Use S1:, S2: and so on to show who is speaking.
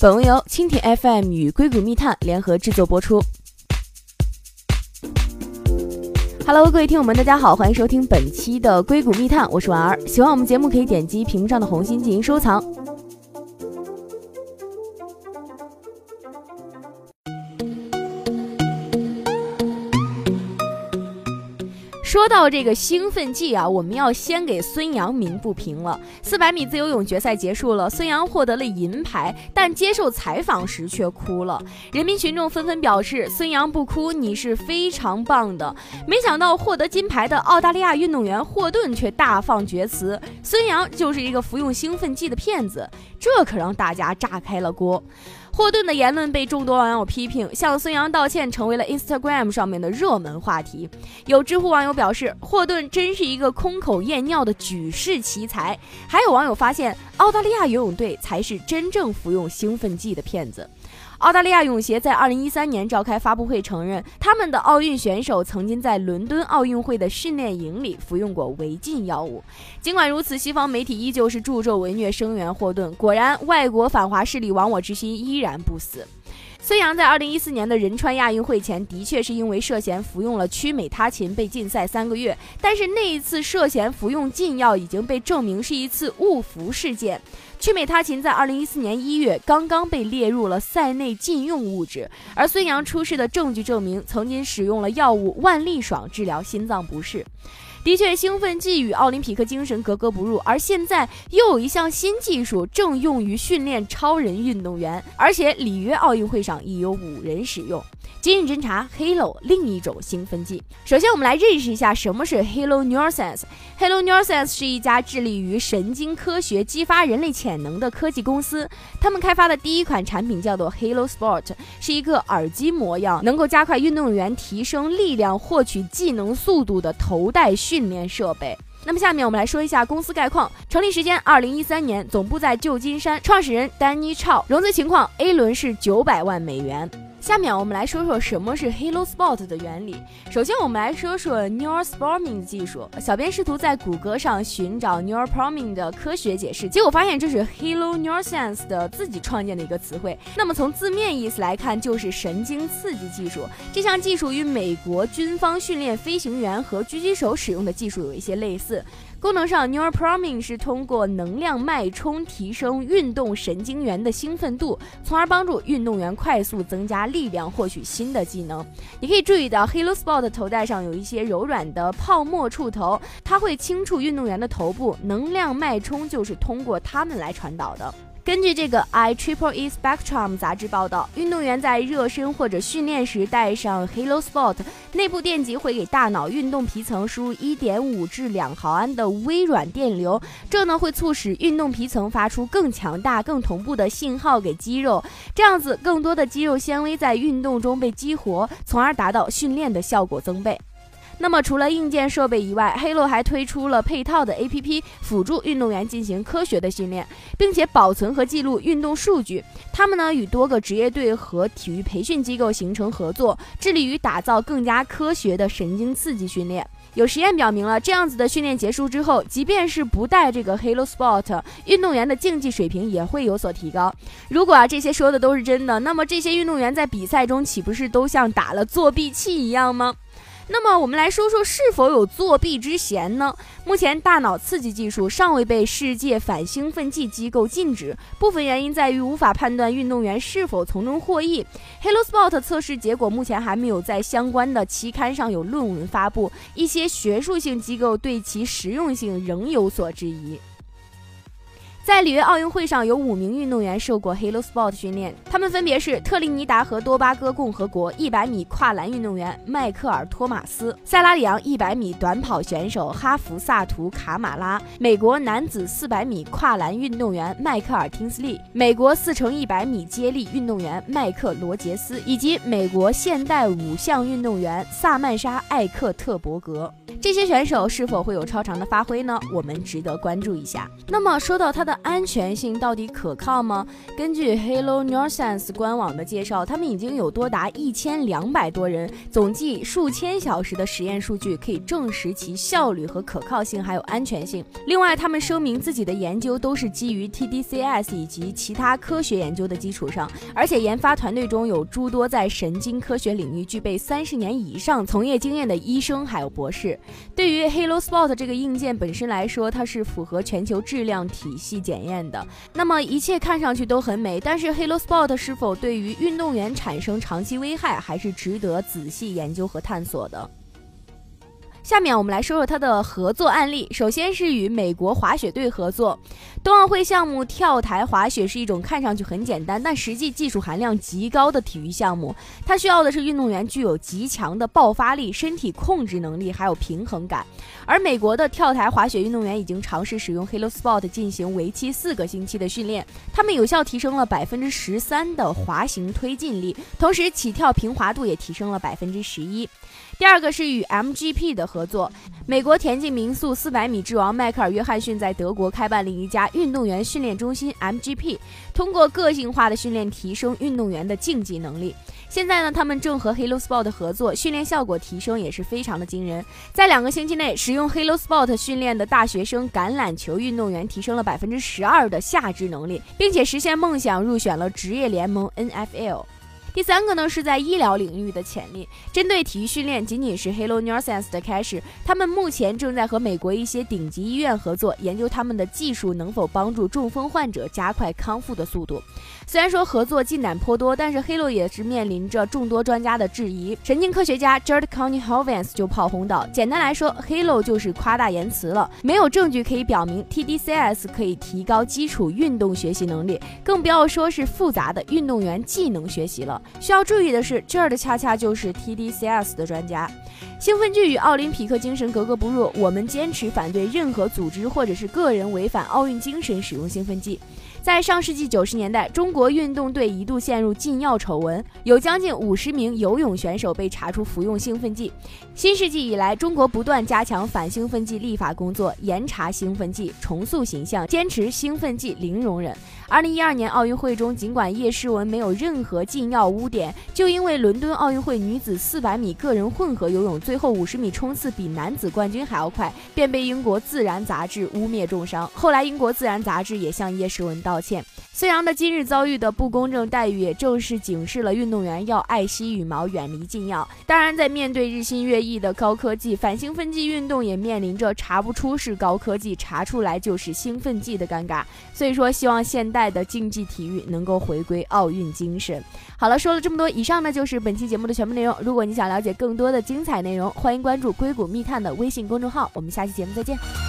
S1: 本文由蜻蜓 FM 与硅谷密探联合制作播出。Hello，各位听友们，大家好，欢迎收听本期的硅谷密探，我是婉儿。喜欢我们节目可以点击屏幕上的红心进行收藏。说到这个兴奋剂啊，我们要先给孙杨鸣不平了。四百米自由泳决赛结束了，孙杨获得了银牌，但接受采访时却哭了。人民群众纷纷表示：“孙杨不哭，你是非常棒的。”没想到获得金牌的澳大利亚运动员霍顿却大放厥词：“孙杨就是一个服用兴奋剂的骗子。”这可让大家炸开了锅。霍顿的言论被众多网友批评，向孙杨道歉成为了 Instagram 上面的热门话题。有知乎网友表示，霍顿真是一个空口验尿的举世奇才。还有网友发现，澳大利亚游泳队才是真正服用兴奋剂的骗子。澳大利亚泳协在二零一三年召开发布会，承认他们的奥运选手曾经在伦敦奥运会的训练营里服用过违禁药物。尽管如此，西方媒体依旧是助纣为虐，声援霍顿。果然，外国反华势力亡我之心依然不死。孙杨在二零一四年的仁川亚运会前，的确是因为涉嫌服用了曲美他嗪被禁赛三个月。但是那一次涉嫌服用禁药已经被证明是一次误服事件。曲美他嗪在二零一四年一月刚刚被列入了赛内禁用物质，而孙杨出示的证据证明曾经使用了药物万利爽治疗心脏不适。的确，兴奋剂与奥林匹克精神格格不入，而现在又有一项新技术正用于训练超人运动员，而且里约奥运会上已有五人使用。今日侦查，Halo 另一种兴奋剂。首先，我们来认识一下什么是 Halo Neuroscience。Halo Neuroscience 是一家致力于神经科学、激发人类潜能的科技公司。他们开发的第一款产品叫做 Halo Sport，是一个耳机模样，能够加快运动员提升力量、获取技能速度的头戴训训练设备。那么，下面我们来说一下公司概况。成立时间：二零一三年，总部在旧金山，创始人丹尼·超，融资情况：A 轮是九百万美元。下面我们来说说什么是 Halo Sport 的原理。首先，我们来说说 Neurospotting 技术。小编试图在谷歌上寻找 Neurospotting 的科学解释，结果发现这是 Halo Neuroscience 的自己创建的一个词汇。那么从字面意思来看，就是神经刺激技术。这项技术与美国军方训练飞行员和狙击手使用的技术有一些类似。功能上，Neuropromin 是通过能量脉冲提升运动神经元的兴奋度，从而帮助运动员快速增加力量，获取新的技能。你可以注意到，Halo Sport 头带上有一些柔软的泡沫触头，它会轻触运动员的头部，能量脉冲就是通过它们来传导的。根据这个 i triple e spectrum 杂志报道，运动员在热身或者训练时戴上 Halo Sport，内部电极会给大脑运动皮层输入1.5至2毫安的微软电流，这呢会促使运动皮层发出更强大、更同步的信号给肌肉，这样子更多的肌肉纤维在运动中被激活，从而达到训练的效果增倍。那么，除了硬件设备以外，Halo 还推出了配套的 APP，辅助运动员进行科学的训练，并且保存和记录运动数据。他们呢，与多个职业队和体育培训机构形成合作，致力于打造更加科学的神经刺激训练。有实验表明了，这样子的训练结束之后，即便是不带这个 Halo Sport，运动员的竞技水平也会有所提高。如果啊这些说的都是真的，那么这些运动员在比赛中岂不是都像打了作弊器一样吗？那么我们来说说是否有作弊之嫌呢？目前大脑刺激技术尚未被世界反兴奋剂机构禁止，部分原因在于无法判断运动员是否从中获益。Halo Sport 测试结果目前还没有在相关的期刊上有论文发布，一些学术性机构对其实用性仍有所质疑。在里约奥运会上，有五名运动员受过 Halo Sport 训练，他们分别是特立尼达和多巴哥共和国100米跨栏运动员迈克尔·托马斯、塞拉利昂100米短跑选手哈弗萨图·卡马拉、美国男子400米跨栏运动员迈克尔·廷斯利、美国4乘100米接力运动员迈克·罗杰斯以及美国现代五项运动员萨曼莎·艾克特伯格。这些选手是否会有超常的发挥呢？我们值得关注一下。那么说到他的安全性到底可靠吗？根据 Halo Neuroscience 官网的介绍，他们已经有多达一千两百多人，总计数千小时的实验数据，可以证实其效率和可靠性，还有安全性。另外，他们声明自己的研究都是基于 TDCS 以及其他科学研究的基础上，而且研发团队中有诸多在神经科学领域具备三十年以上从业经验的医生还有博士。对于 Halo Sport 这个硬件本身来说，它是符合全球质量体系检验的。那么一切看上去都很美，但是 Halo Sport 是否对于运动员产生长期危害，还是值得仔细研究和探索的。下面我们来说说它的合作案例。首先是与美国滑雪队合作，冬奥会项目跳台滑雪是一种看上去很简单，但实际技术含量极高的体育项目。它需要的是运动员具有极强的爆发力、身体控制能力，还有平衡感。而美国的跳台滑雪运动员已经尝试使用 Halo Sport 进行为期四个星期的训练，他们有效提升了百分之十三的滑行推进力，同时起跳平滑度也提升了百分之十一。第二个是与 MGP 的合合作，美国田径名宿四百米之王迈克尔·约翰逊在德国开办了一家运动员训练中心 MGP，通过个性化的训练提升运动员的竞技能力。现在呢，他们正和 Halo Sport 合作，训练效果提升也是非常的惊人。在两个星期内，使用 Halo Sport 训练的大学生橄榄球运动员提升了百分之十二的下肢能力，并且实现梦想，入选了职业联盟 NFL。第三个呢，是在医疗领域的潜力。针对体育训练，仅仅是 Halo Neuroscience 的开始。他们目前正在和美国一些顶级医院合作，研究他们的技术能否帮助中风患者加快康复的速度。虽然说合作进展颇多，但是 Halo 也是面临着众多专家的质疑。神经科学家 Jared Coney Hovens 就炮轰道：“简单来说，Halo 就是夸大言辞了，没有证据可以表明 TDCS 可以提高基础运动学习能力，更不要说是复杂的运动员技能学习了。”需要注意的是，这儿的恰恰就是 TDCS 的专家。兴奋剂与奥林匹克精神格格不入，我们坚持反对任何组织或者是个人违反奥运精神使用兴奋剂。在上世纪九十年代，中国运动队一度陷入禁药丑闻，有将近五十名游泳选手被查出服用兴奋剂。新世纪以来，中国不断加强反兴奋剂立法工作，严查兴奋剂，重塑形象，坚持兴奋剂零容忍。二零一二年奥运会中，尽管叶诗文没有任何禁药污点，就因为伦敦奥运会女子四百米个人混合游泳最后五十米冲刺比男子冠军还要快，便被英国《自然》杂志污蔑重伤。后来，英国《自然》杂志也向叶诗文道歉。孙杨的今日遭遇的不公正待遇，也正是警示了运动员要爱惜羽毛，远离禁药。当然，在面对日新月异的高科技，反兴奋剂运动也面临着查不出是高科技，查出来就是兴奋剂的尴尬。所以说，希望现代的竞技体育能够回归奥运精神。好了，说了这么多，以上呢就是本期节目的全部内容。如果你想了解更多的精彩内容，欢迎关注硅谷密探的微信公众号。我们下期节目再见。